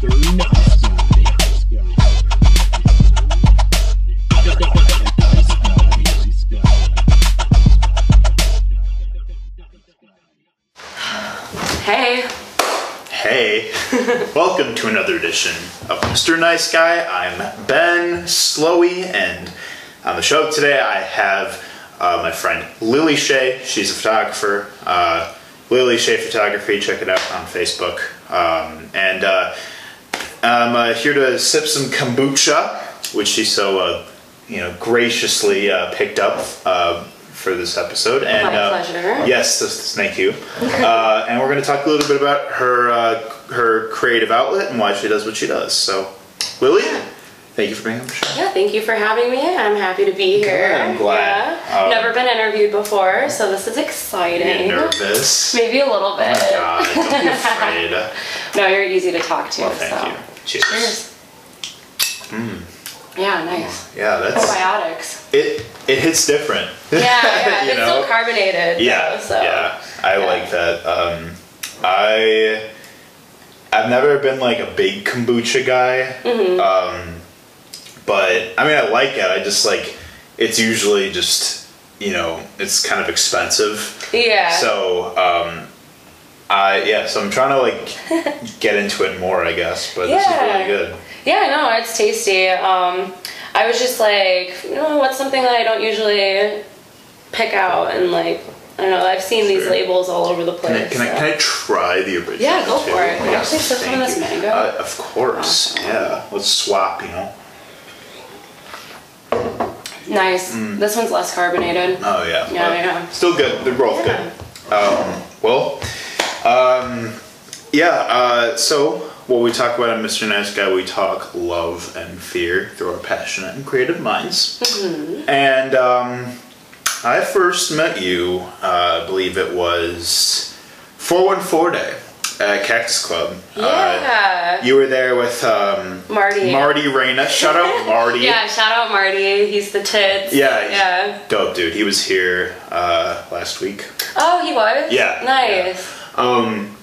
Hey. Hey, welcome to another edition of Mr. Nice Guy. I'm Ben Slowey, and on the show today I have uh, my friend Lily Shea. She's a photographer. Uh, Lily Shea Photography, check it out on Facebook. Um, and uh, I'm uh, here to sip some kombucha, which she so uh, you know graciously uh, picked up uh, for this episode. And My uh, pleasure. Yes, this, this- thank you. uh, and we're going to talk a little bit about her uh, her creative outlet and why she does what she does. So, Lily, thank you for being on the show. Yeah, thank you for having me. I'm happy to be here. Good, I'm glad. Yeah. Um, Never been interviewed before, so this is exciting. nervous? Maybe a little bit. Oh my God, don't be afraid. No, you're easy to talk to. Well, thank so. you. Cheers. Cheers. Yeah, nice. Yeah, that's Probiotics. it. It hits different. Yeah, yeah. You it's know? still carbonated. Yeah, though, so. yeah. I Yeah. like that. Um, I I've never been like a big kombucha guy. Mm-hmm. Um, but I mean, I like it. I just like it's usually just you know it's kind of expensive. Yeah. So um, I yeah. So I'm trying to like get into it more, I guess. But this is really good. Yeah, no, it's tasty. Um, I was just like, you know, what's something that I don't usually pick out and like, I don't know. I've seen these labels all over the place. Can I, can, I, can I try the original? Yeah, go too? for it. Can I Yes, actually some of this mango? Uh, of course. Awesome. Yeah. Let's swap. You know. Nice. This one's less carbonated. Oh yeah. Yeah, yeah. Still good. They're both Yeah. good. Um, well, um, yeah. Uh, so what we talk about on Mr. Nice Guy, we talk love and fear through our passionate and creative minds. Mm-hmm. And um, I first met you. Uh, I believe it was 414 Day at Cactus Club. Uh, Yeah. you were there with um, Marty. Marty Reyna. Shout out Marty. Yeah, shout out Marty. He's the tits. Yeah, Yeah. Dope, dude. He was here uh, last week. Oh, he was? Yeah, Nice. Um,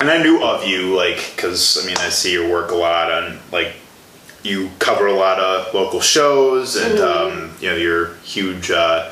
and I knew of you, like, because I mean, I see your work a lot on, like, you cover a lot of local shows, and Mm-hmm. um, you know, you're huge. Uh,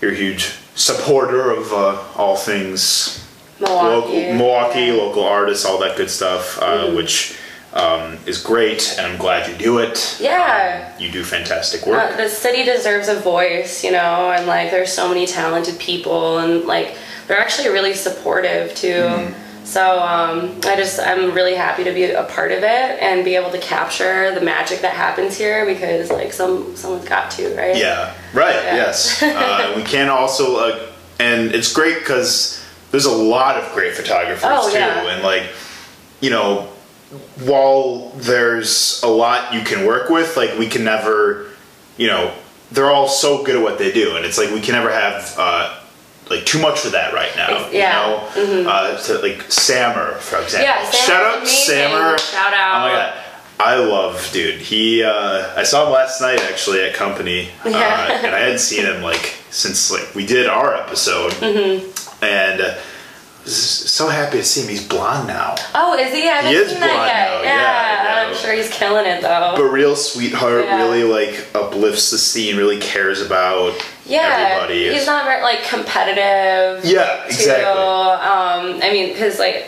you're a huge supporter of uh, all things Milwaukee. local, Milwaukee, Yeah. local artists, all that good stuff, uh, Mm-hmm. which um, is great, and I'm glad you do it. Yeah. Um, you do fantastic work. Uh, the city deserves a voice, you know, and like there's so many talented people, and like they're actually really supportive too. Mm-hmm. So um, I just I'm really happy to be a part of it and be able to capture the magic that happens here because like some someone's got to, right? Yeah, right. Yeah. Yes, uh, we can also, uh, and it's great because there's a lot of great photographers Oh, too, yeah. and like, you know, while there's a lot you can work with, like we can never, you know, they're all so good at what they do, and it's like we can never have. Uh, like too much of that right now, yeah. Mm-hmm. you know. Uh, to, like Sammer, for example. Yeah, Sammer's Shout out amazing. Sammer. Shout out. Oh my god. I love, dude. He, uh, I saw him last night actually at Company, uh, and I hadn't seen him like since like we did our episode, Mm-hmm. and uh, so happy to see him. He's blonde now, Oh, is he? I haven't He is seen that blonde yet. now, yeah, I I'm sure he's killing it though. but real sweetheart. Yeah. Really like uplifts the scene. Really cares about yeah, everybody. he's not very like competitive. Yeah, exactly. To, um, I mean, because like.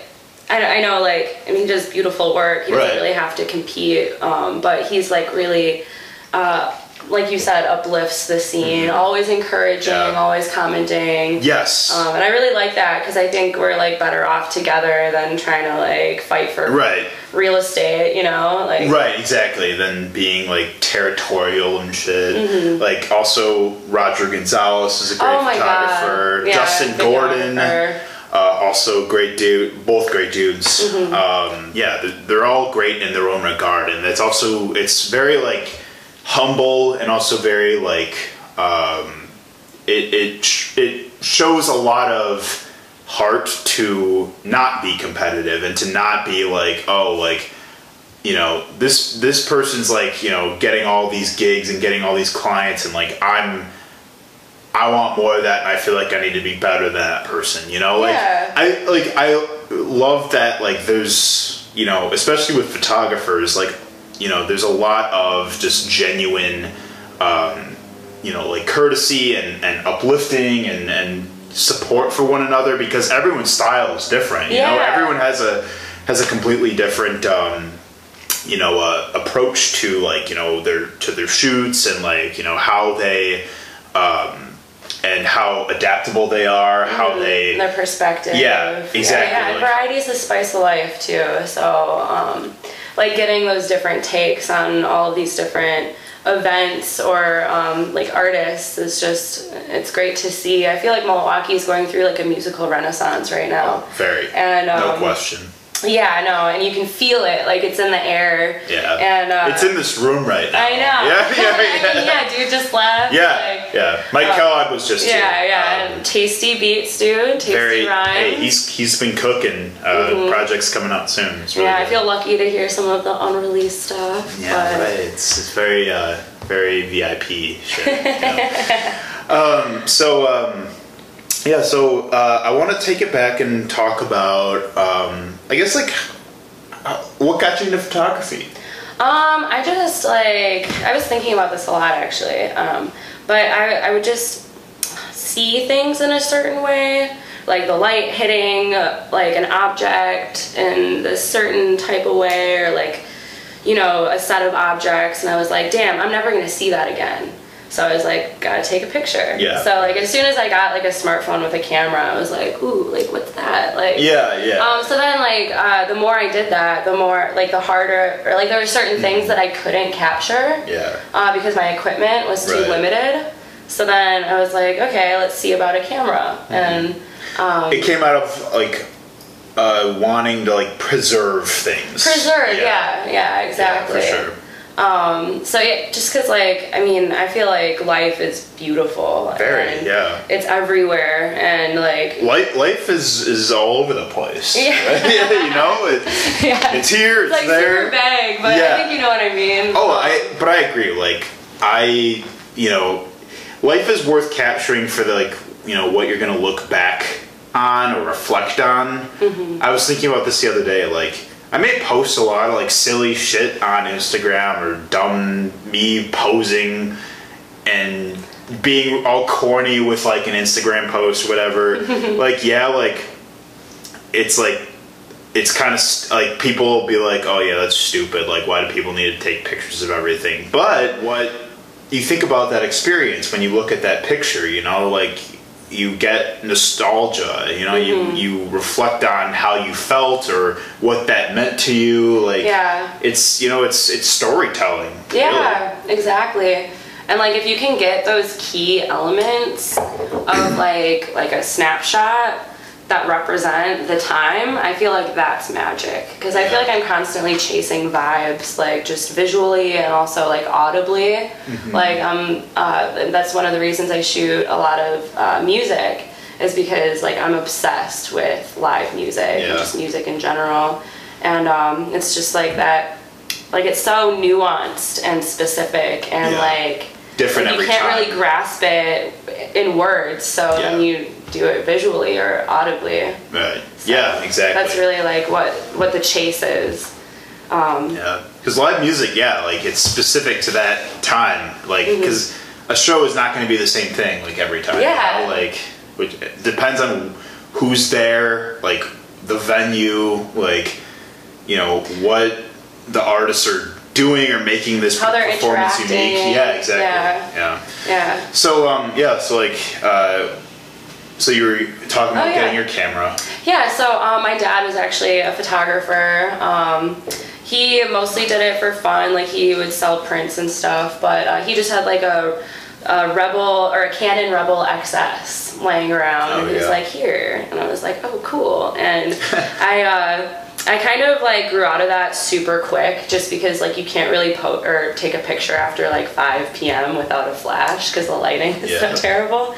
I, I know, like, I mean, he does beautiful work. He doesn't Right. really have to compete, um, but he's like really, uh, like you said, uplifts the scene. Always encouraging, Mm-hmm. Yeah. always commenting. Yes. Um, and I really like that because I think we're like better off together than trying to like fight for right. real estate. You know, like Right, exactly. Than being like territorial and shit. Like also Roger Gonzalez is a great Mm-hmm. Oh my photographer. God. Yeah, Justin Gordon, uh, also great dude. Both great dudes. Mm-hmm. Um, yeah, they're, they're all great in their own regard, and it's also it's very like humble and also very like um, it it it shows a lot of heart to not be competitive and to not be like oh like you know this this person's like you know getting all these gigs and getting all these clients and like i'm i want more of that and i feel like i need to be better than that person you know like Yeah. i like i love that like there's you know, especially with photographers, like you know, there's a lot of just genuine, um, you know, like courtesy and, and uplifting and and support for one another because everyone's style is different. You know, Yeah. everyone has a has a completely different. Um, you know uh, approach to like you know their to their shoots and like you know how they um and how adaptable they are how they their perspective. Yeah, exactly, Yeah, and like- variety is the spice of life too. So, um, like getting those different takes on all these different events or um, like artists is just it's great to see. I feel like Milwaukee's going through like a musical renaissance right now. very And, no um, question Yeah, I know, and you can feel it like it's in the air. yeah and uh, it's in this room right now I know. yeah yeah I mean, yeah yeah, dude, just left. yeah, like- yeah. Mike uh, Kellogg was just Yeah, here. yeah, Um, tasty beats, dude. Tasty very rhymes. hey he's he's been cooking uh projects coming out soon really Yeah, I feel lucky to hear some of the unreleased stuff. Yeah, but right. It's, it's very, uh, very VIP shit. you know? um, so, um, yeah, so uh, I want to take it back and talk about, um, I guess, like, uh, what got you into photography? Um, I just like I was thinking about this a lot actually. Um, but I I would just see things in a certain way, like the light hitting like an object in a certain type of way, or like you know a set of objects, and I was like, damn, I'm never gonna see that again. So I was like, gotta take a picture. Yeah. So like as soon as I got like a smartphone with a camera, I was like, ooh, like what's that? Like Yeah, yeah. um, so then, like, uh, the more I did that, the more, like, the harder, or like, there were certain things that I couldn't capture yeah. uh, because my equipment was too Right. limited. So then I was like, okay, let's see about a camera. Mm-hmm. And um, It came out of, like, uh, wanting to, like, preserve things. preserve, yeah, yeah, exactly. Yeah, for sure. Um, so yeah, just because, like, I mean, I feel like life is beautiful. Very, yeah. It's everywhere, and like, Life, life is, is all over the place. Yeah. you know? It, yeah, it's here, it's, like there. super vague, but Yeah. I think you know what I mean. Oh, I but I agree. Like I, you know, life is worth capturing for the like, you know, what you're gonna look back on or reflect on. Mm-hmm. I was thinking about this the other day. Like I may post a lot of like silly shit on Instagram or dumb me posing and being all corny with like an Instagram post or whatever. like yeah, like it's like it's kind of st- like people will be like, "Oh yeah, that's stupid. Like, why do people need to take pictures of everything?" But what you think about that experience when you look at that picture, you know, like you get nostalgia. You know, Mm-hmm. you you reflect on how you felt or what that meant to you. Like, Yeah. it's you know, it's it's storytelling. Yeah, exactly. And like if you can get those key elements of like like a snapshot that represent the time, I feel like that's magic because I feel like I'm constantly chasing vibes like just visually and also like audibly. Like um uh, that's one of the reasons I shoot a lot of uh, music is because like I'm obsessed with live music Yeah. and just music in general. And um, it's just like that like it's so nuanced and specific and Yeah. like Different like, you can't time. really grasp it in words so Yeah. then you do it visually or audibly Right. yeah, exactly. that's really like what what the chase is um, Yeah, because live music, yeah, like it's specific to that time. Like, because a show is not going to be the same thing like every time. you Yeah. know? like which depends on who's there, like the venue, like you know what the artists are doing or making this performance unique. Yeah, exactly. yeah. yeah. yeah So um, yeah, so like uh, so you were talking about Oh, yeah. getting your camera. Yeah, so um, my dad was actually a photographer. Um, he mostly did it for fun, like he would sell prints and stuff, but uh, he just had like a, a Rebel or a Canon Rebel XS laying around. Oh, and he was like, here. And I was like, oh, cool. And I, uh, I kind of like grew out of that super quick just because like you can't really po- or take a picture after like 5 p.m. without a flash because the lighting is Yeah. so terrible.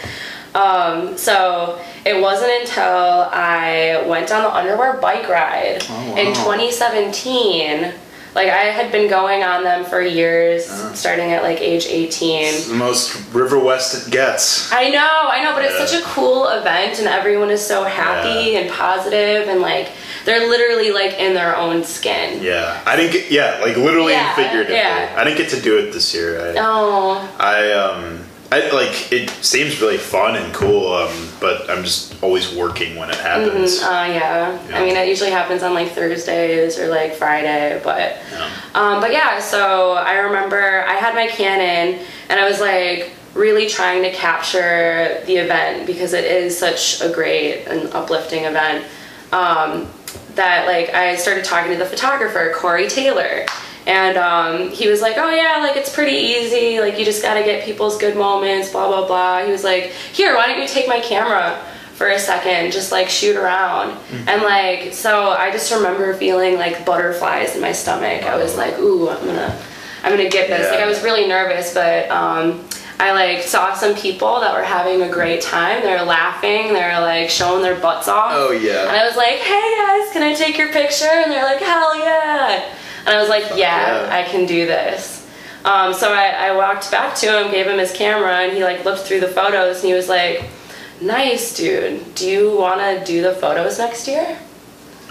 Um, so it wasn't until I went on the underwear bike ride Oh, in 2017. Like I had been going on them for years, Uh-huh. starting at like age 18. It's the most River West it gets. I know, I know, but it's such a cool event, and everyone is so happy Yeah. and positive, and like they're literally like in their own skin. Yeah, I didn't get. Yeah, like literally Yeah, and figuratively. yeah. I didn't get to do it this year. I, Oh, I um, I like it seems really fun and cool. Um, but I'm just always working when it happens. uh, yeah. Yeah. I mean, it usually happens on like Thursdays or like Friday, but Yeah. Um, but yeah, so I remember I had my Canon and I was like really trying to capture the event because it is such a great and uplifting event. Um, that like I started talking to the photographer, Corey Taylor. And um, he was like, oh yeah, like it's pretty easy. Like you just gotta get people's good moments, blah, blah, blah. He was like, here, why don't you take my camera for a second, just like shoot around. And like, so I just remember feeling like butterflies in my stomach. I was like, ooh, I'm gonna, I'm gonna get this. Like I was really nervous, but um, I like saw some people that were having a great time. They're laughing. they're like showing their butts off. Oh, yeah. And I was like, hey guys, can I take your picture? And they're like, hell yeah. And I was like, yeah, yeah. I can do this. Um, so I, I walked back to him, gave him his camera, and he like looked through the photos and he was like, nice dude, do you want to do the photos next year?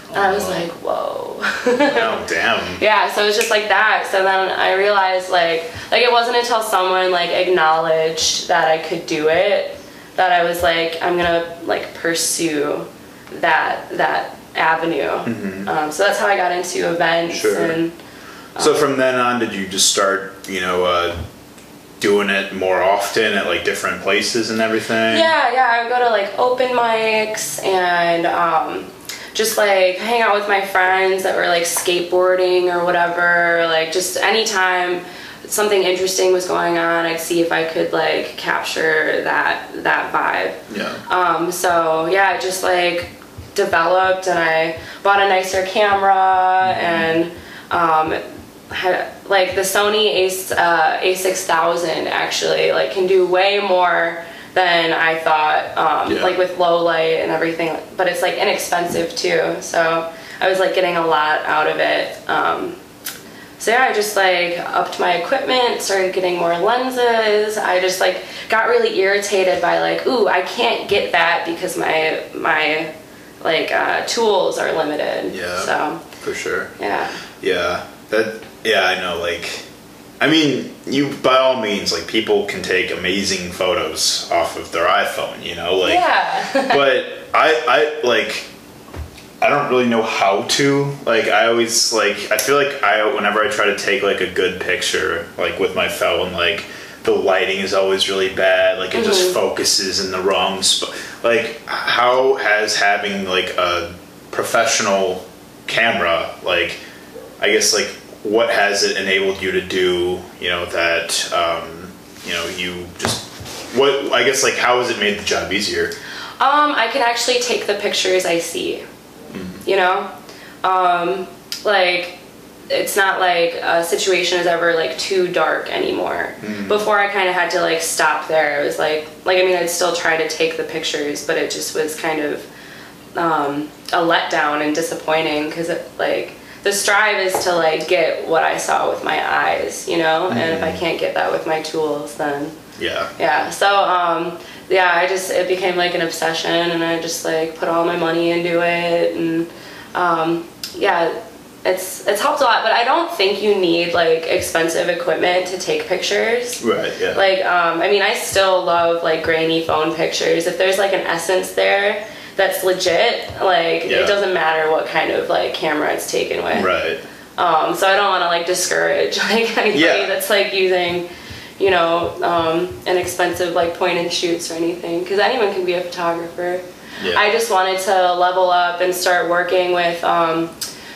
And I was like, whoa. Oh damn. yeah, so it was just like that. So then I realized like like it wasn't until someone like acknowledged that I could do it that I was like I'm gonna like pursue that that avenue. Um, so that's how I got into events Sure. and So from then on, did you just start, you know, uh, doing it more often at like different places and everything? Yeah, yeah, I would go to like open mics and um, just like hang out with my friends that were like skateboarding or whatever. Like just anytime something interesting was going on, I'd see if I could like capture that that vibe. Yeah. Um, so yeah, just like developed and I bought a nicer camera and um, had, like the Sony A uh, A6000 actually like can do way more than I thought um, Yeah. like with low light and everything but it's like inexpensive too so I was like getting a lot out of it um, so yeah, I just like upped my equipment, started getting more lenses. I just like got really irritated by like, ooh, I can't get that because my my like uh, tools are limited. Yeah. So For sure. yeah. Yeah. That. Yeah, I know. Like, I mean, you by all means, like, people can take amazing photos off of their iPhone. You know, like. yeah. but I, I like I don't really know how to. Like I always like I feel like I whenever I try to take like a good picture like with my phone like the lighting is always really bad. Like it just focuses in the wrong spot. Like how has having like a professional camera like I guess like what has it enabled you to do? You know that um, you know you just what I guess like how has it made the job easier? Um, I can actually take the pictures I see. You know, um, like it's not like a situation is ever like too dark anymore. Before I kind of had to like stop there. It was like like I mean I'd still try to take the pictures, but it just was kind of um, a letdown and disappointing because it like the strive is to like get what I saw with my eyes, you know, and if I can't get that with my tools, then Yeah. yeah so um yeah i just it became like an obsession and i just like put all my money into it and um yeah it's it's helped a lot but i don't think you need like expensive equipment to take pictures Right. Yeah. like um i mean i still love like grainy phone pictures if there's like an essence there that's legit like Yeah. it doesn't matter what kind of like camera it's taken with right. um, so I don't want to like discourage like anybody Yeah. that's like using, you know, um, an expensive like point and shoots or anything because anyone can be a photographer. Yeah. I just wanted to level up and start working with um,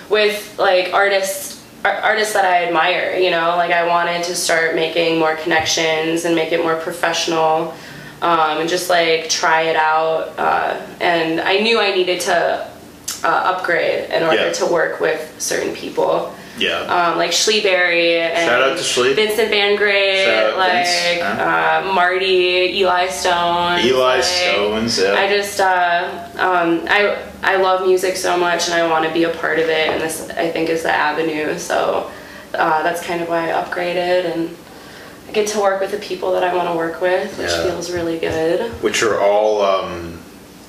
with like artists artists that I admire. You know, like I wanted to start making more connections and make it more professional. Um, and just like try it out, uh, and I knew I needed to uh, upgrade in order Yeah. to work with certain people Yeah. um, like Schleeberry and Shout out to Schlee. Vincent Van out like Vince, uh, Marty, Eli Stone. Eli like, Stones. Yeah. I just uh, um, I I love music so much and I want to be a part of it and this I think is the avenue. So uh, that's kind of why I upgraded and I get to work with the people that I want to work with, which Yeah. feels really good. Which are all um,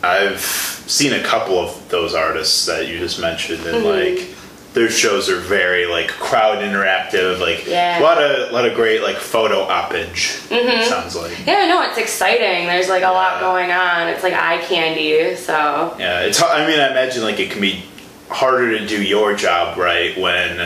I've seen a couple of those artists that you just mentioned, and Mm-hmm. like their shows are very like crowd interactive, like Yeah. a lot of lot of great like photo opage. Mm-hmm. Sounds like. Yeah, no, it's exciting. There's like a lot going on. It's like eye candy. So Yeah, it's. I mean, I imagine like it can be harder to do your job right when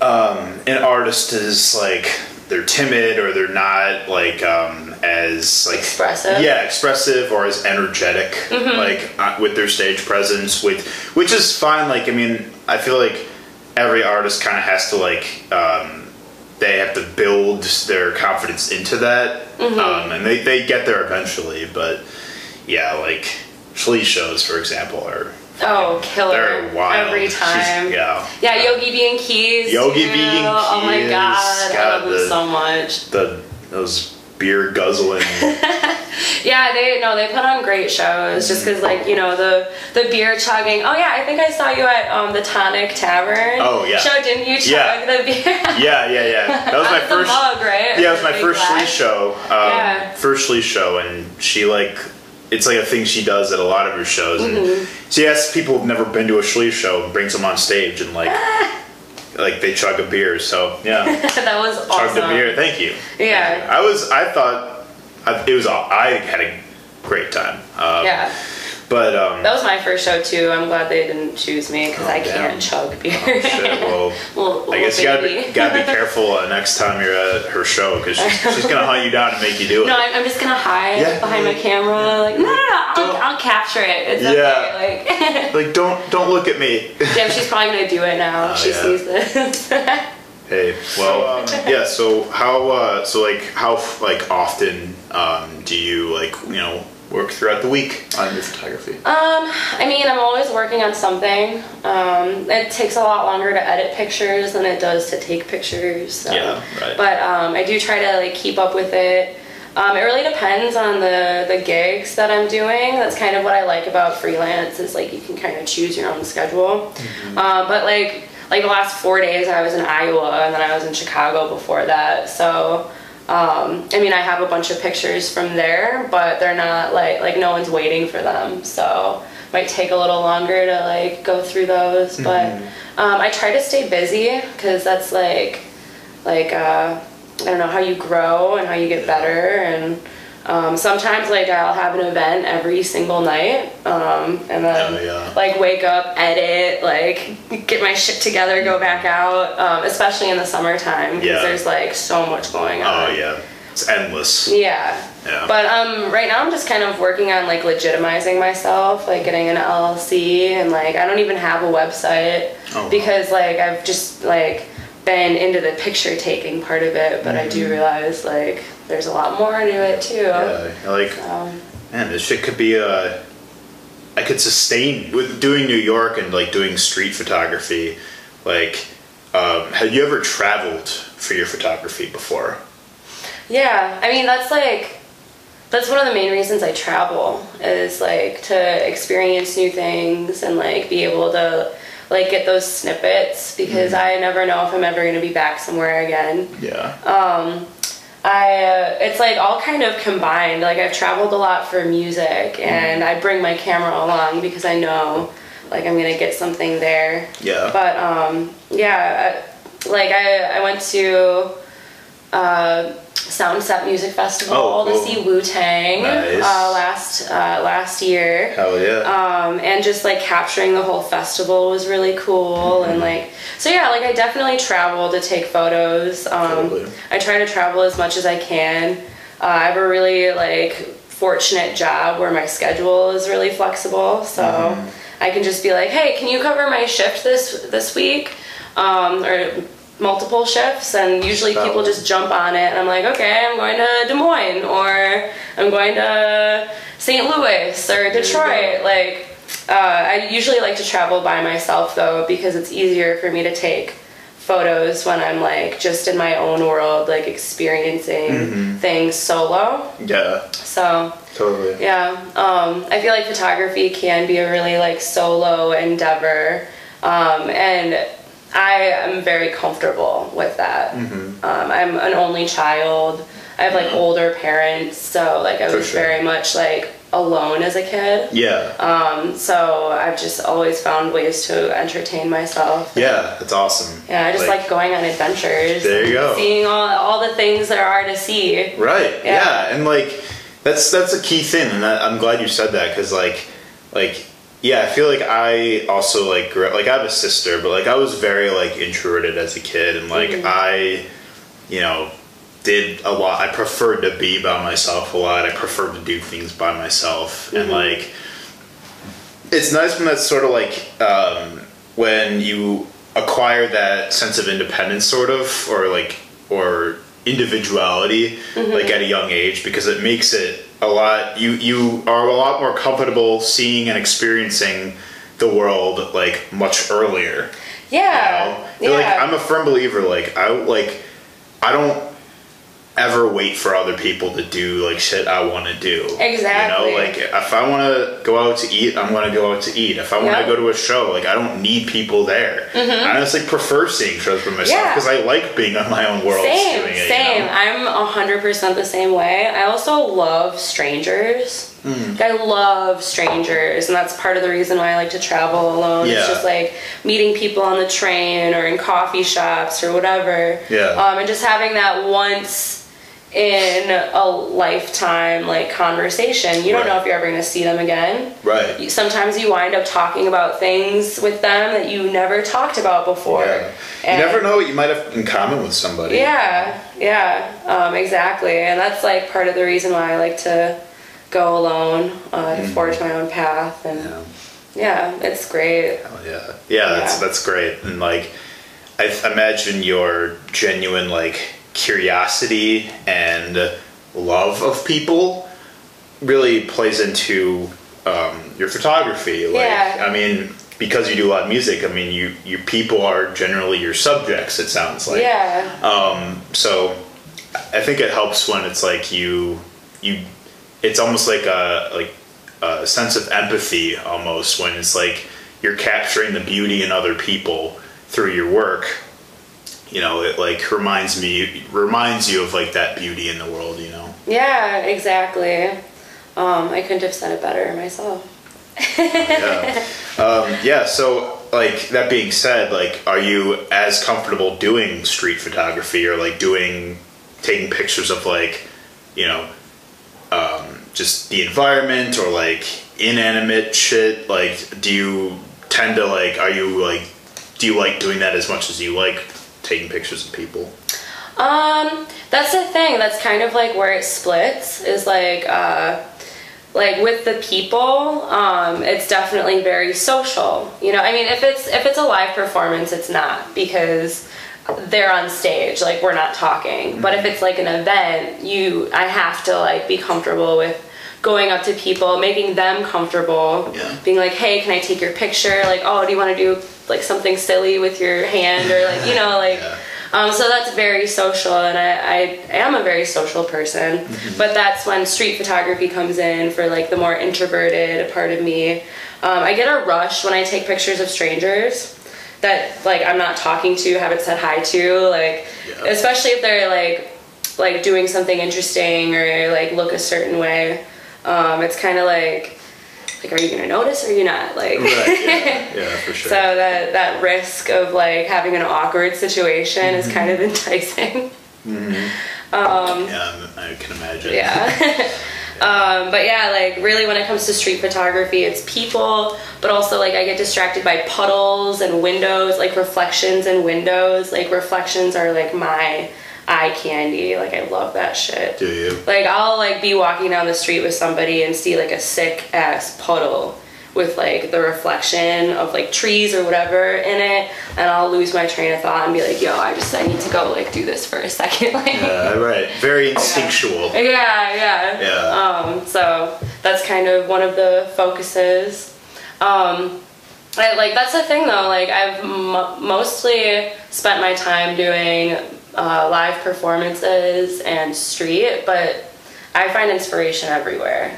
um, an artist is like they're timid or they're not like um, as like Expressive. Yeah, expressive or as energetic like uh, with their stage presence. With which is fine. Like I mean, I feel like every artist kind of has to like. Um, they have to build their confidence into that, um, and they, they get there eventually. But yeah, like Flea shows, for example, are oh, killer they're wild. every She's- time. yeah, Yeah, Yogi B and Keys. Yogi too. B and Oh my Keys. god, I God, love them the- so much. the those beer guzzling. Yeah, they no, they put on great shows just because like you know the the beer chugging. Oh yeah, I think I saw you at um the Tonic Tavern. Oh, yeah. Show didn't you chug Yeah. the beer? yeah, yeah, yeah. That was my first. mug, right? Yeah, it was my first Flea show. Um, Yeah. First Flea show, and she like. It's like a thing she does at a lot of her shows, and Mm-hmm. she asks people who've never been to a Flea show and brings them on stage, and like, like they chug a beer. So yeah, that was chug awesome. the beer. Thank you. Yeah. I was. I thought it was. I had a great time. Um, Yeah, But um. that was my first show too. I'm glad they didn't choose me because Oh, I damn. can't chug beer. oh, shit, well, I guess you gotta be, gotta be careful uh, next time you're at her show because she's, she's gonna hunt you down and make you do it. No, I'm, I'm just gonna hide Yeah. behind my camera. Like, no, no, no, I'll, I'll capture it. It's Yeah. okay. Like, like don't don't look at me. damn, she's probably gonna do it now. Oh, she yeah. sees this. hey, well, um, yeah. So how uh, so like how like often um, do you like you know work throughout the week on your photography? Um, I mean, I'm always working on something. Um, it takes a lot longer to edit pictures than it does to take pictures. So. Yeah, right. But um, I do try to like keep up with it. Um, it really depends on the the gigs that I'm doing. That's kind of what I like about freelance is like you can kind of choose your own schedule. Mm-hmm. Um, but like like the last four days, I was in Iowa and then I was in Chicago before that. So. Um, I mean, I have a bunch of pictures from there, but they're not like like no one's waiting for them, so might take a little longer to like go through those. But um, I try to stay busy because that's like like uh, I don't know how you grow and how you get better and. Um, sometimes like I'll have an event every single night, um, and then Oh, yeah. like wake up, edit, like get my shit together, go back out. Um, especially in the summertime because Yeah. there's like so much going on. Oh yeah, it's endless. Yeah. Yeah. But um, right now I'm just kind of working on like legitimizing myself, like getting an LLC, and like I don't even have a website Oh, wow. because like I've just like been into the picture taking part of it, but I do realize like there's a lot more to it too. Mm-hmm. Yeah, like Um, man, this shit could be a. I could sustain with doing New York and like doing street photography. Like, um, have you ever traveled for your photography before? Yeah, I mean that's like that's one of the main reasons I travel is like to experience new things and like be able to like get those snippets because I never know if I'm ever going to be back somewhere again. Yeah. Um I uh, it's like all kind of combined. Like I've traveled a lot for music and I bring my camera along because I know like I'm going to get something there. yeah. But um, yeah, I- like I, I went to uh, Soundset Music Festival Oh, cool. to see Wu Tang Nice. uh, last uh, last year. Hell yeah. Um, and just like capturing the whole festival was really cool Mm-hmm. and like so yeah like I definitely travel to take photos. Um, Totally. I try to travel as much as I can. Uh, I have a really like fortunate job where my schedule is really flexible, so Mm-hmm. I can just be like, hey, can you cover my shift this this week, um, or multiple shifts? And usually people just jump on it, and I'm like, okay, I'm going to Des Moines or I'm going to St. Louis or Detroit, like. Uh, I usually like to travel by myself though because it's easier for me to take photos when I'm like just in my own world, like experiencing Mm-hmm. things solo. yeah. So Totally. yeah, um, I feel like photography can be a really like solo endeavor, um, and I am very comfortable with that. Mm-hmm. Um, I'm an only child. I have like older parents, so like I was sure. very much like alone as a kid. Yeah. Um, so I've just always found ways to entertain myself. yeah, that's awesome. Yeah, I just like, going on adventures. There you go. Seeing all, all the things there are to see. Right. Yeah. Yeah. and like that's that's a key thing, and I'm glad you said that because like like yeah, I feel like I also like grew up, like I have a sister, but like I was very like introverted as a kid, and like Mm-hmm. I, you know, did a lot. I preferred to be by myself a lot. I preferred to do things by myself, and Mm-hmm. like it's nice when that's sort of like um, when you acquire that sense of independence sort of or like or individuality like at a young age because it makes it a lot you you are a lot more comfortable seeing and experiencing the world like much earlier Yeah. you know? yeah. like i'm a firm believer like i like i don't ever wait for other people to do like shit I want to do. Exactly. You know, like if I want to go out to eat, I'm going to go out to eat. If I want to Yep. go to a show, like I don't need people there. I honestly prefer seeing shows by myself Mm-hmm. Yeah. because I like being on my own world Same, doing it. you same. know? I'm a hundred percent the same way. I also love strangers. Like, I love strangers, and that's part of the reason why I like to travel alone. Yeah. It's just like meeting people on the train or in coffee shops or whatever. Yeah. Um, and just having that once in a lifetime like conversation. You don't Right. know if you're ever going to see them again. Right. Sometimes you wind up talking about things with them that you never talked about before. Yeah. You never know what you might have in common with somebody. yeah, yeah, um, exactly. And that's like part of the reason why I like to go alone, uh, to forge my own path. And Mm-hmm. Yeah. yeah, it's great. Oh, yeah. Yeah, that's Yeah. that's great. And like I imagine your genuine like curiosity and love of people really plays into um, your photography. Like Yeah. I mean, because you do a lot of music, I mean you your people are generally your subjects, it sounds like. yeah, Um, so I think it helps when it's like you you it's almost like a like a sense of empathy almost when it's like you're capturing the beauty in other people through your work. You know, it like reminds me reminds you of like that beauty in the world, you know. yeah, exactly. Um, I couldn't have said it better myself. yeah. Um, yeah. So, like that being said, like, are you as comfortable doing street photography or like doing taking pictures of like, you know, um, just the environment or like inanimate shit? Like, do you tend to like? Are you like? Do you like doing that as much as you like taking pictures of people? Um, that's the thing. That's kind of like where it splits. Is like, uh, like with the people, um, it's definitely very social. You know, I mean, if it's if it's a live performance, it's not because they're on stage. Like we're not talking. But if it's like an event, you, I have to like be comfortable with going up to people, making them comfortable, Yeah. being like, "Hey, can I take your picture?" Like, "Oh, do you want to do like something silly with your hand?" Or like, you know, like. Yeah. Um, so that's very social, and I, I am a very social person. But that's when street photography comes in for like the more introverted part of me. Um, I get a rush when I take pictures of strangers that like I'm not talking to, haven't said hi to, like Yeah. especially if they're like like doing something interesting or like look a certain way. Um, it's kind of like like are you gonna notice or are you not like Right. Yeah, yeah for sure. so that that risk of like having an awkward situation is kind of enticing. yeah, I'm- I can imagine. Yeah. um, but yeah, like really when it comes to street photography, it's people, but also like I get distracted by puddles and windows, like reflections and windows. Like reflections are like my eye candy. Like I love that shit. Do you? Like I'll like be walking down the street with somebody and see like a sick ass puddle with like the reflection of like trees or whatever in it and I'll lose my train of thought and be like, yo, I just I need to go like do this for a second. like Uh, right. Very instinctual. Yeah, yeah. Yeah. Um, so that's kind of one of the focuses. Um, I, like that's the thing though. Like I've mo mostly spent my time doing uh, live performances and street, but I find inspiration everywhere.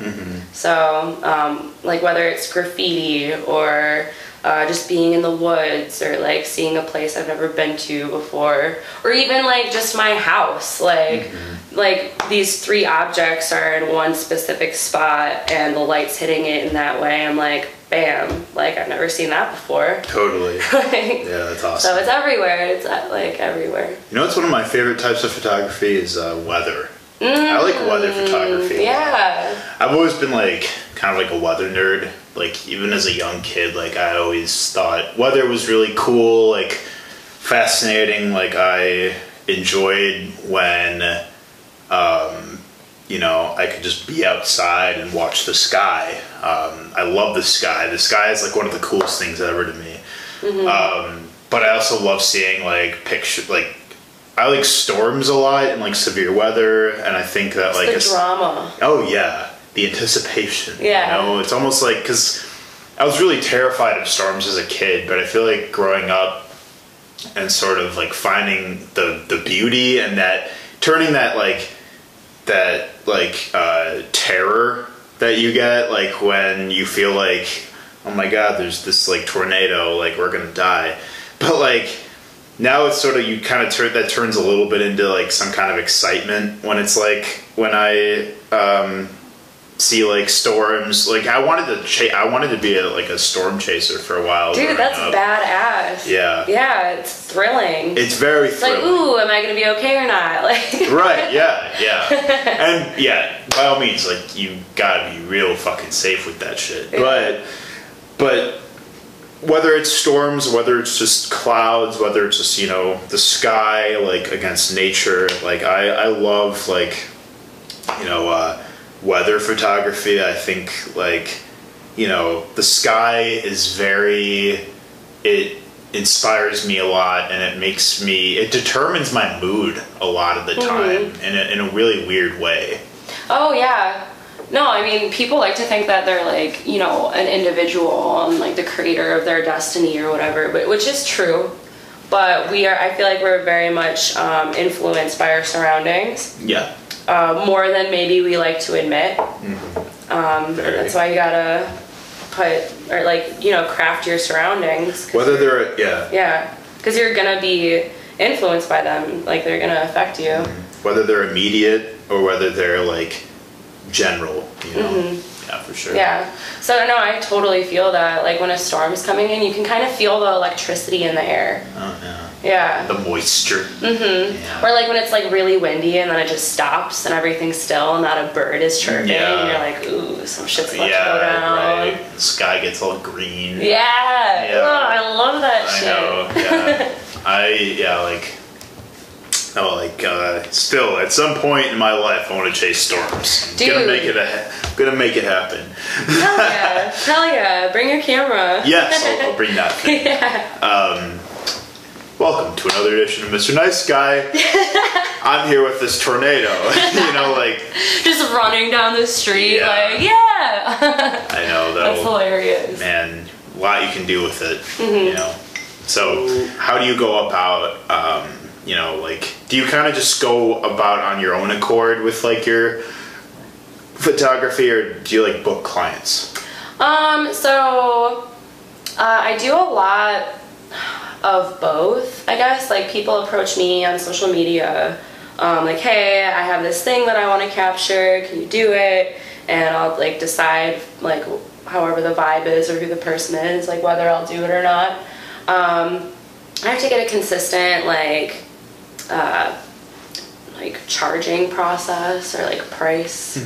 So um, like whether it's graffiti or uh, just being in the woods or like seeing a place I've never been to before, or even like just my house. Like, like these three objects are in one specific spot and the light's hitting it in that way. I'm like, bam, like I've never seen that before. Totally. like, Yeah, that's awesome. so it's everywhere. It's uh, like everywhere. You know, it's one of my favorite types of photography is uh, weather. I like weather photography. Mm, Yeah. I've always been like kind of like a weather nerd. Like even as a young kid, like I always thought weather was really cool, like fascinating. Like I enjoyed when, um, you know, I could just be outside and watch the sky. Um, I love the sky. The sky is like one of the coolest things ever to me. Um, but I also love seeing like picture like. I like storms a lot and like severe weather, and I think that like the it's- drama. Oh yeah, the anticipation. Yeah. You know, it's almost like because I was really terrified of storms as a kid, but I feel like growing up and sort of like finding the the beauty and that turning that like that like uh, terror that you get like when you feel like oh my god there's this like tornado like we're gonna die but like now it's sort of you kind of turn that turns a little bit into like some kind of excitement when it's like when I um, see like storms. Like I wanted to cha- I wanted to be a, like a storm chaser for a while. Dude, that's up. badass. Yeah. Yeah, it's thrilling. It's very It's like, ooh, am I gonna be okay or not? Like, right yeah yeah and yeah by all means like you gotta be real fucking safe with that shit but but whether it's storms whether it's just clouds whether it's just you know the sky like against nature like i i love like you know uh weather photography i think like you know the sky is very it inspires me a lot and it makes me it determines my mood a lot of the time in, a, in a really weird way oh yeah. No, I mean, people like to think that they're like, you know, an individual and like the creator of their destiny or whatever, but which is true. But we are, I feel like we're very much um, influenced by our surroundings, yeah uh, more than maybe we like to admit. Um, Very. that's why you gotta put, or like, you know, craft your surroundings. whether they're yeah Yeah, because you're gonna be influenced by them. Like they're gonna affect you. whether they're immediate or whether they're like general you know yeah for sure Mm-hmm. Yeah. So no, I totally feel that. Like when a storm's coming in, you can kind of feel the electricity in the air. oh yeah Yeah. the moisture mm-hmm yeah. Or like when it's like really windy and then it just stops and everything's still and not a bird is chirping Yeah. and you're like, ooh, some shit's about to go yeah down. right the sky gets all green Yeah. Yeah. Oh, I love that I shit. know. Yeah. I yeah like. Oh, like uh, still at some point in my life, I want to chase storms. I'm gonna make it a, I'm gonna make it happen. Hell yeah. Hell yeah. Bring your camera. Yes, I'll, I'll bring that. Thing. Um, welcome to another edition of Mr. Nice Guy. I'm here with this tornado. you know, like Just running down the street, Yeah. like, yeah. I know That's that'll hilarious. man, a lot you can do with it. Mm-hmm. You know. So how do you go about? Um, you know, like, do you kind of just go about on your own accord with like your photography, or do you like book clients? Um, so uh, I do a lot of both, I guess. Like people approach me on social media, um, like, hey, I have this thing that I want to capture. Can you do it? And I'll like decide like however the vibe is or who the person is, like whether I'll do it or not. Um, I have to get a consistent like uh, like charging process or like price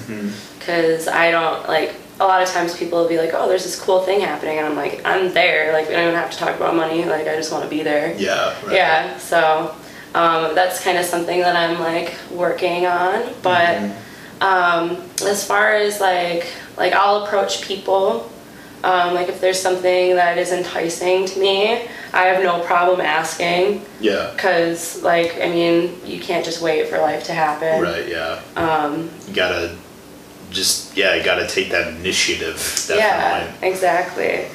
because I don't like a lot of times people will be like, oh, there's this cool thing happening, and I'm like, I'm there. Like we don't even have to talk about money. Like I just want to be there. Yeah. right. Yeah. So um, that's kind of something that I'm like working on. But um, as far as like like I'll approach people. Um, like if there's something that is enticing to me, I have no problem asking. Yeah. Cause like I mean, you can't just wait for life to happen. Right. Yeah. Um, You gotta just yeah, you gotta take that initiative. Definitely. yeah, exactly.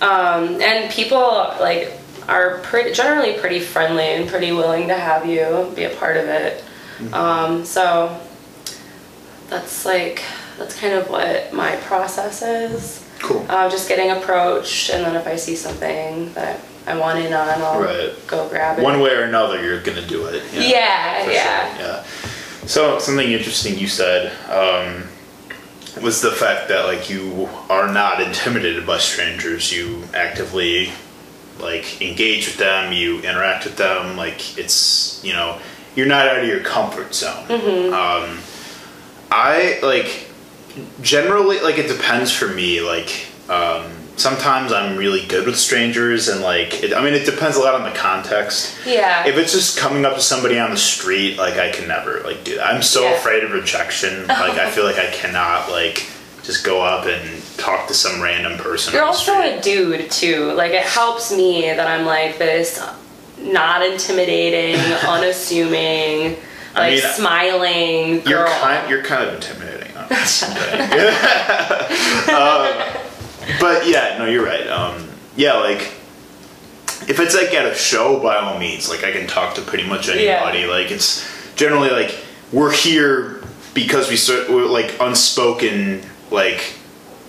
Um, and people like are pretty generally pretty friendly and pretty willing to have you be a part of it. Um, so that's like that's kind of what my process is. Cool. Uh, just getting approached, and then if I see something that I want in on, I'll Right. go grab it. One way or another, you're gonna do it. Yeah, yeah. Sure, yeah. So something interesting you said um, was the fact that like you are not intimidated by strangers. You actively like engage with them. You interact with them. Like it's you know you're not out of your comfort zone. Mm-hmm. Um, I like generally like it depends for me like um, sometimes i'm really good with strangers and like it, i mean it depends a lot on the context Yeah. if it's just coming up to somebody on the street like i can never like do that i'm so Yeah. afraid of rejection like i feel like i cannot like just go up and talk to some random person You're also street. a dude too. Like it helps me that I'm like this not intimidating, unassuming, I like mean, smiling girl. you're kind you're kind of intimidating huh? But yeah, no, you're right. Um, yeah, like if it's like at a show, by all means, like I can talk to pretty much anybody. Like it's generally like we're here because we sort we're like unspoken. Like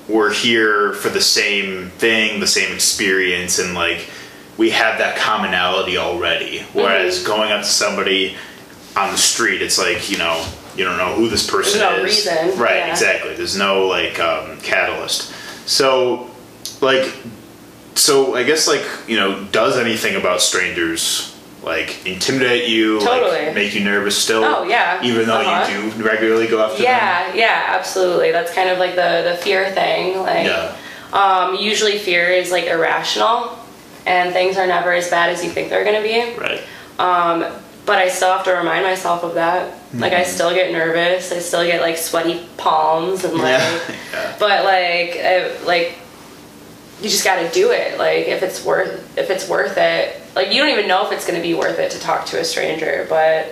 we're here for the same thing, the same experience, and like we have that commonality already. Whereas going up to somebody on the street, it's like you know you don't know who this person There's no is. reason, right? yeah. Exactly. There's no like um, catalyst. So like so I guess like you know does anything about strangers like intimidate you Totally. like make you nervous still Oh, yeah. even though Uh-huh. you do regularly go after them Yeah, yeah, absolutely. That's kind of like the the fear thing. Like, yeah um, usually fear is like irrational, and things are never as bad as you think they're gonna be. right Um, but I still have to remind myself of that. Like, Mm-hmm. I still get nervous. I still get like sweaty palms and like. yeah yeah But like, I, like, you just got to do it. Like, if it's worth, if it's worth it, like you don't even know if it's going to be worth it to talk to a stranger. But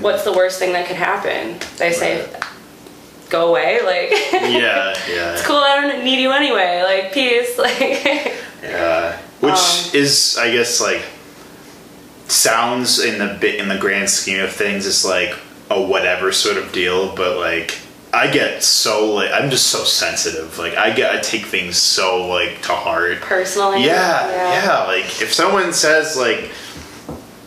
what's the worst thing that could happen? They say, Mm-hmm. Right. go away. Like, yeah yeah it's cool. I don't need you anyway. Like, peace. Like, Yeah, which Um, is, I guess, like sounds in the bit in the grand scheme of things is like a whatever sort of deal, but like I get so like I'm just so sensitive. Like I get I take things so like to heart. personally. Yeah, yeah. Like if someone says like,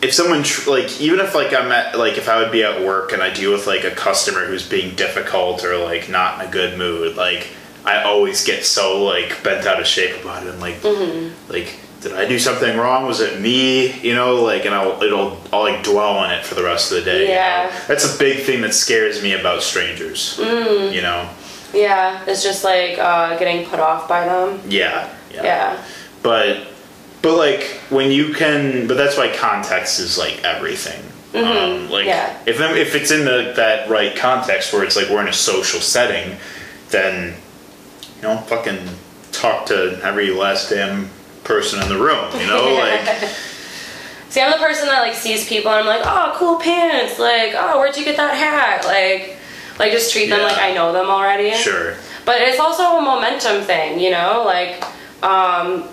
if someone tr- like even if like I'm at like if I would be at work and I deal with like a customer who's being difficult or like not in a good mood, like I always get so like bent out of shape about it. I'm like, Mm-hmm. like did I do something wrong? Was it me? You know, like and I'll it'll I'll like dwell on it for the rest of the day. you Yeah. know? that's a big thing that scares me about strangers. Mm. You know, Yeah, it's just like uh, getting put off by them. yeah, Yeah. but but like when you can but that's why context is like everything um, like Mm-hmm. yeah. if if it's in the that right context where it's like we're in a social setting then you know fucking talk to every last damn person in the room you know like See, I'm the person that like sees people and I'm like, oh, cool pants. Like, oh, where'd you get that hat? Like, like just treat them Yeah. like I know them already. sure But it's also a momentum thing, you know. Like, um,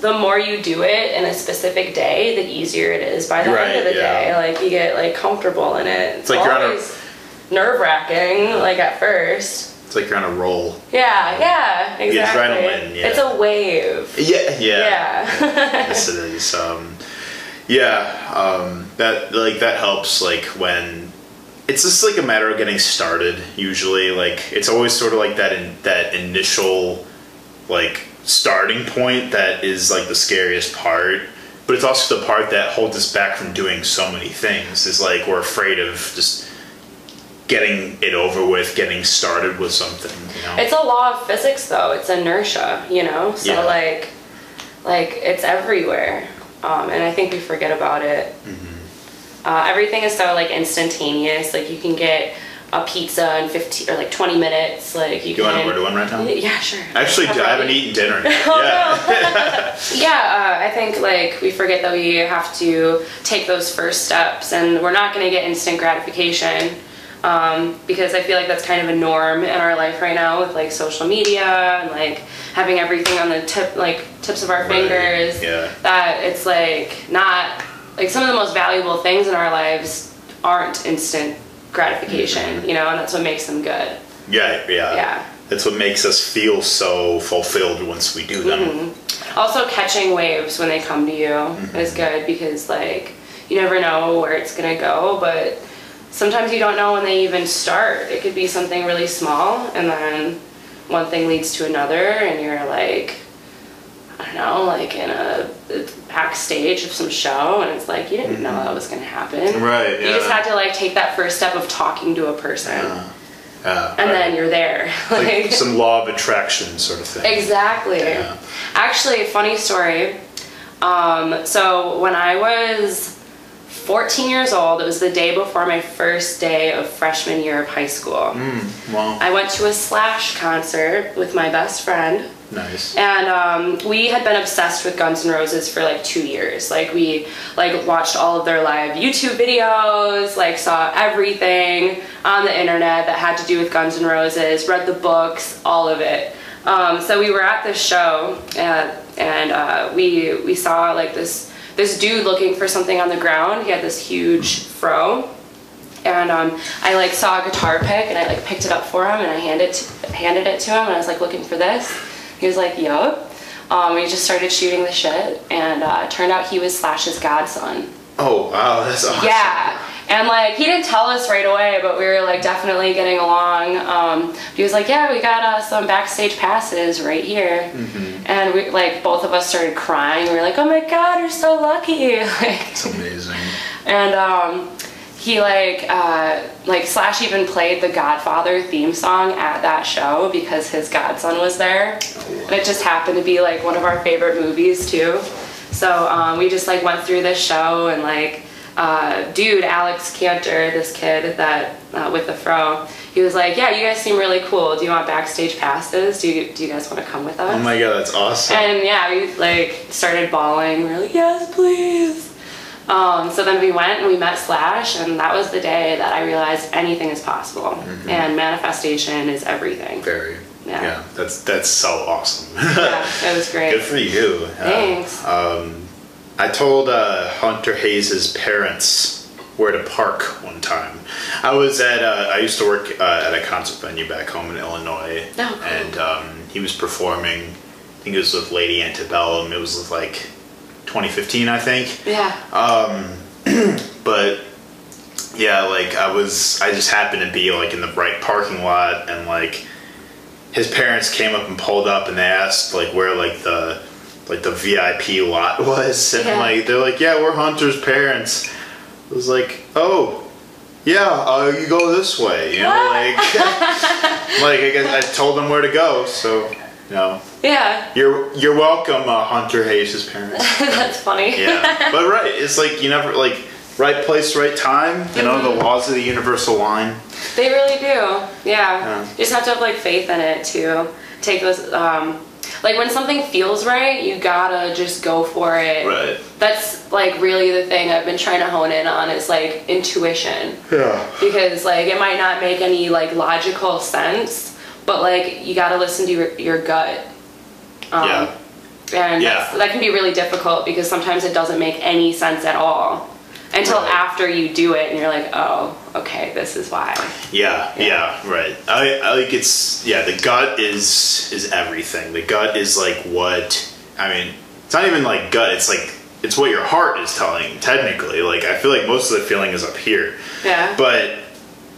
the more you do it in a specific day, the easier it is by the Right, end of the yeah. day. Like, you get like comfortable in it. It's, like you're on a- always nerve wracking, like at first. It's like you're on a roll Yeah, yeah, exactly. adrenaline, yeah. It's a wave. yeah yeah, Yeah. yes it is um yeah um that like that helps like when it's just like a matter of getting started usually like it's always sort of like that in that initial like starting point that is like the scariest part but it's also the part that holds us back from doing so many things is like we're afraid of just getting it over with getting started with something you know It's a law of physics though. It's inertia, you know? So Yeah. like like it's everywhere. Um, and I think we forget about it. Mm-hmm. Uh, everything is so like instantaneous. Like you can get a pizza in 15 or like 20 minutes. Like you you want can to order one right now Yeah, sure. actually I haven't eaten dinner yet. Oh, yeah Yeah, uh, I think like we forget that we have to take those first steps, and we're not going to get instant gratification um, because I feel like that's kind of a norm in our life right now with like social media and like having everything on the tip, like tips of our Right, fingers. yeah. That it's like not like some of the most valuable things in our lives aren't instant gratification, Mm-hmm. you know, and that's what makes them good. Yeah, yeah. Yeah. That's what makes us feel so fulfilled once we do them. Mm-hmm. Also, catching waves when they come to you is good because, like, you never know where it's gonna go, but sometimes you don't know when they even start. It could be something really small, and then one thing leads to another, and you're like, I don't know, like in a, backstage of some show, and it's like you didn't know that was gonna happen. Right, Yeah. You just had to like take that first step of talking to a person, Yeah, and right. then you're there. like some law of attraction sort of thing. Exactly. Yeah. Actually, funny story. Um, so when I was 14 years old, it was the day before my first day of freshman year of high school. Well, I went to a Slash concert with my best friend. nice. And um, we had been obsessed with Guns N' Roses for like two years. Like we like watched all of their live YouTube videos, like saw everything on the internet that had to do with Guns N' Roses, read the books, all of it. Um, so we were at this show, and, and uh, we we saw like this this dude looking for something on the ground. He had this huge fro, and um, I like saw a guitar pick and I like picked it up for him and I handed to, handed it to him and I was like looking for this. He was like, "Yup." Um, we just started shooting the shit and uh, it turned out he was Slash's godson. Oh wow, that's awesome. Yeah. And like he didn't tell us right away, but we were like definitely getting along. Um, he was like, "Yeah, we got uh, some backstage passes right here," and we like both of us started crying. We were like, "Oh my god, you're so lucky!" like, It's amazing. and um, he like uh, like Slash even played the Godfather theme song at that show because his godson was there, and it just happened to be like one of our favorite movies too. So um, we just like went through this show and like. Uh, dude, Alex Cantor, this kid that uh, with the fro, he was like, "Yeah, you guys seem really cool. Do you want backstage passes? Do you do you guys want to come with us?" Oh my god, that's awesome. And yeah, we like started bawling. We are like, yes, please. Um, so then we went and we met Slash, and that was the day that I realized anything is possible, and manifestation is everything. Very. Yeah. Yeah. that's that's so awesome. Yeah, it was great. Good for you. Thanks. um, I told uh, Hunter Hayes' parents where to park one time. I was at, uh, I used to work uh, at a concert venue back home in Illinois. Oh, cool. And um, he was performing, I think it was with Lady Antebellum. It was like 2015, I think. yeah. Um, but yeah, like I was, I just happened to be like in the right parking lot, and like his parents came up and pulled up, and they asked like where like the like the VIP lot was, and Yeah. like they're like, yeah, we're Hunter's parents. It was like, oh, yeah, uh, you go this way, you know, like like I guess I told them where to go, so you know, yeah. you're you're welcome, uh, Hunter Hayes' parents. That's funny. Yeah, but right, it's like you never like right place, right time. You know Mm-hmm. the laws of the universal line. They really do. Yeah. Yeah. You just have to have like faith in it to take those. Um, like when something feels right, you gotta just go for it. Right. That's like really the thing I've been trying to hone in on is like intuition. Yeah. because like it might not make any like logical sense but like you got to listen to your, your gut um, Yeah. and Yeah. that can be really difficult because sometimes it doesn't make any sense at all until Right. after you do it and you're like oh okay this is why Yeah, yeah, right. I, I like it's yeah. The gut is is everything. The gut is like what I mean. It's not even like gut. It's like it's what your heart is telling. Technically, like I feel like most of the feeling is up here. yeah But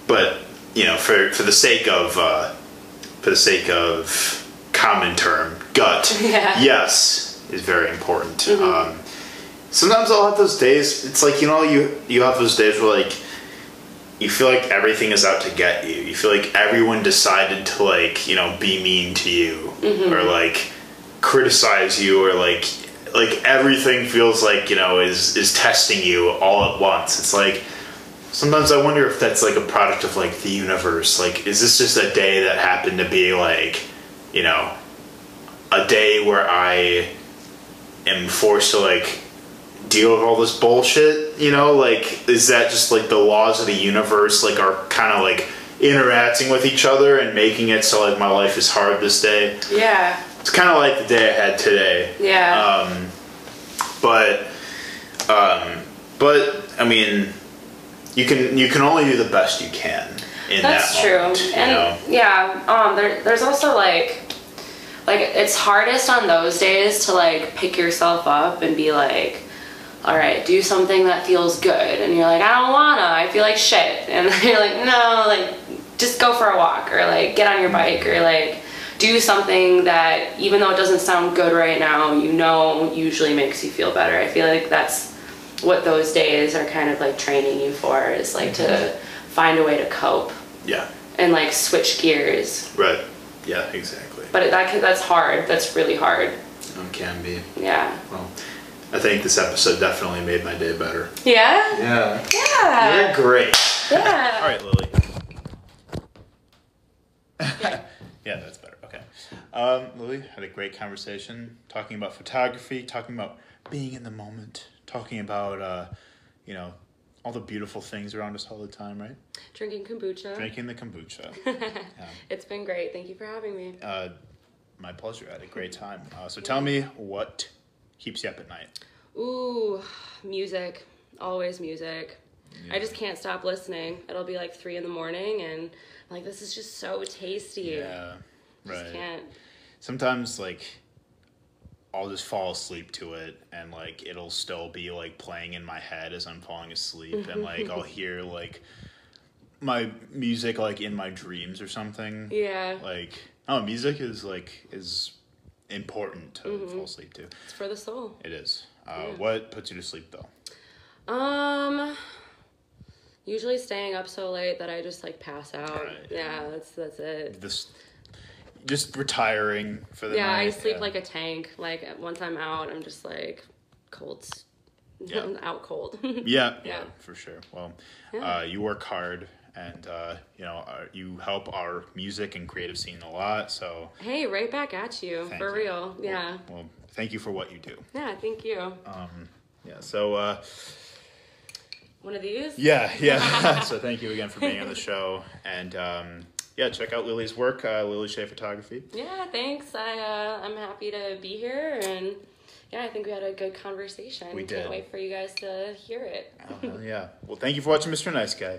but you know for for the sake of uh, for the sake of common term, gut. Yeah. Mm-hmm. Yes, is very important. Um, sometimes I'll have those days. It's like you know you you have those days where like you feel like everything is out to get you. You feel like everyone decided to like you know be mean to you mm-hmm. or like criticize you or like like everything feels like you know is is testing you all at once. It's like sometimes I wonder if that's like a product of like the universe. Like is this just a day that happened to be like you know a day where I am forced to like deal with all this bullshit, you know? Like, is that just like the laws of the universe, like, are kind of like interacting with each other and making it so like my life is hard this day? yeah It's kind of like the day I had today. yeah Um, but, um, but I mean, you can you can only do the best you can. in That's that true. moment. and know? yeah, um, there, there's also like, like it's hardest on those days to like pick yourself up and be like, all right, do something that feels good, and you're like, I don't wanna, I feel like shit, and you're like, no, like just go for a walk or like get on your mm-hmm. bike or like do something that even though it doesn't sound good right now, you know usually makes you feel better. I feel like that's what those days are kind of like training you for is like to mm-hmm. find a way to cope Yeah. and like switch gears. Right. Yeah. Exactly. But that that's hard. That's really hard. It can be. Yeah. Well, I think this episode definitely made my day better. Yeah. Yeah. Yeah. You're great. Yeah. All right, Lily. yeah, that's better. Okay. Um, Lily had a great conversation talking about photography, talking about being in the moment, talking about, uh, you know, all the beautiful things around us all the time, right? Drinking kombucha. Drinking the kombucha. It's been great. Thank you for having me. Uh, my pleasure. I had a great time. Uh, so tell me what keeps you up at night. Ooh, music. Always music. I just can't stop listening. It'll be like three in the morning, and I'm like this is just so tasty. Yeah. Just Right. can't. sometimes like I'll just fall asleep to it and like it'll still be like playing in my head as I'm falling asleep and like I'll hear like my music like in my dreams or something. Yeah. Like oh music is like is important to fall asleep to. It's for the soul. It is. Uh, What puts you to sleep though? Um. Usually staying up so late that I just like pass out. Right, yeah. yeah, that's that's it. This just retiring for the Yeah, night. I sleep yeah. like a tank. Like once I'm out, I'm just like cold, Yeah. out cold. Yeah, yeah, Yeah. for sure. Well, Yeah. uh, you work hard, and uh, you know uh, you help our music and creative scene a lot. So hey, right back at you for you. real. Yeah, Well, thank you for what you do. yeah. Thank you. Yeah. So uh, One of these. yeah, yeah. so thank you again for being on the show, and um, yeah, check out Lily's work, uh, Lily Shea Photography. Yeah, thanks. I uh, I'm happy to be here, and yeah, I think we had a good conversation. We Can't did. wait for you guys to hear it. Oh, yeah. Well, thank you for watching, Mr. Nice Guy.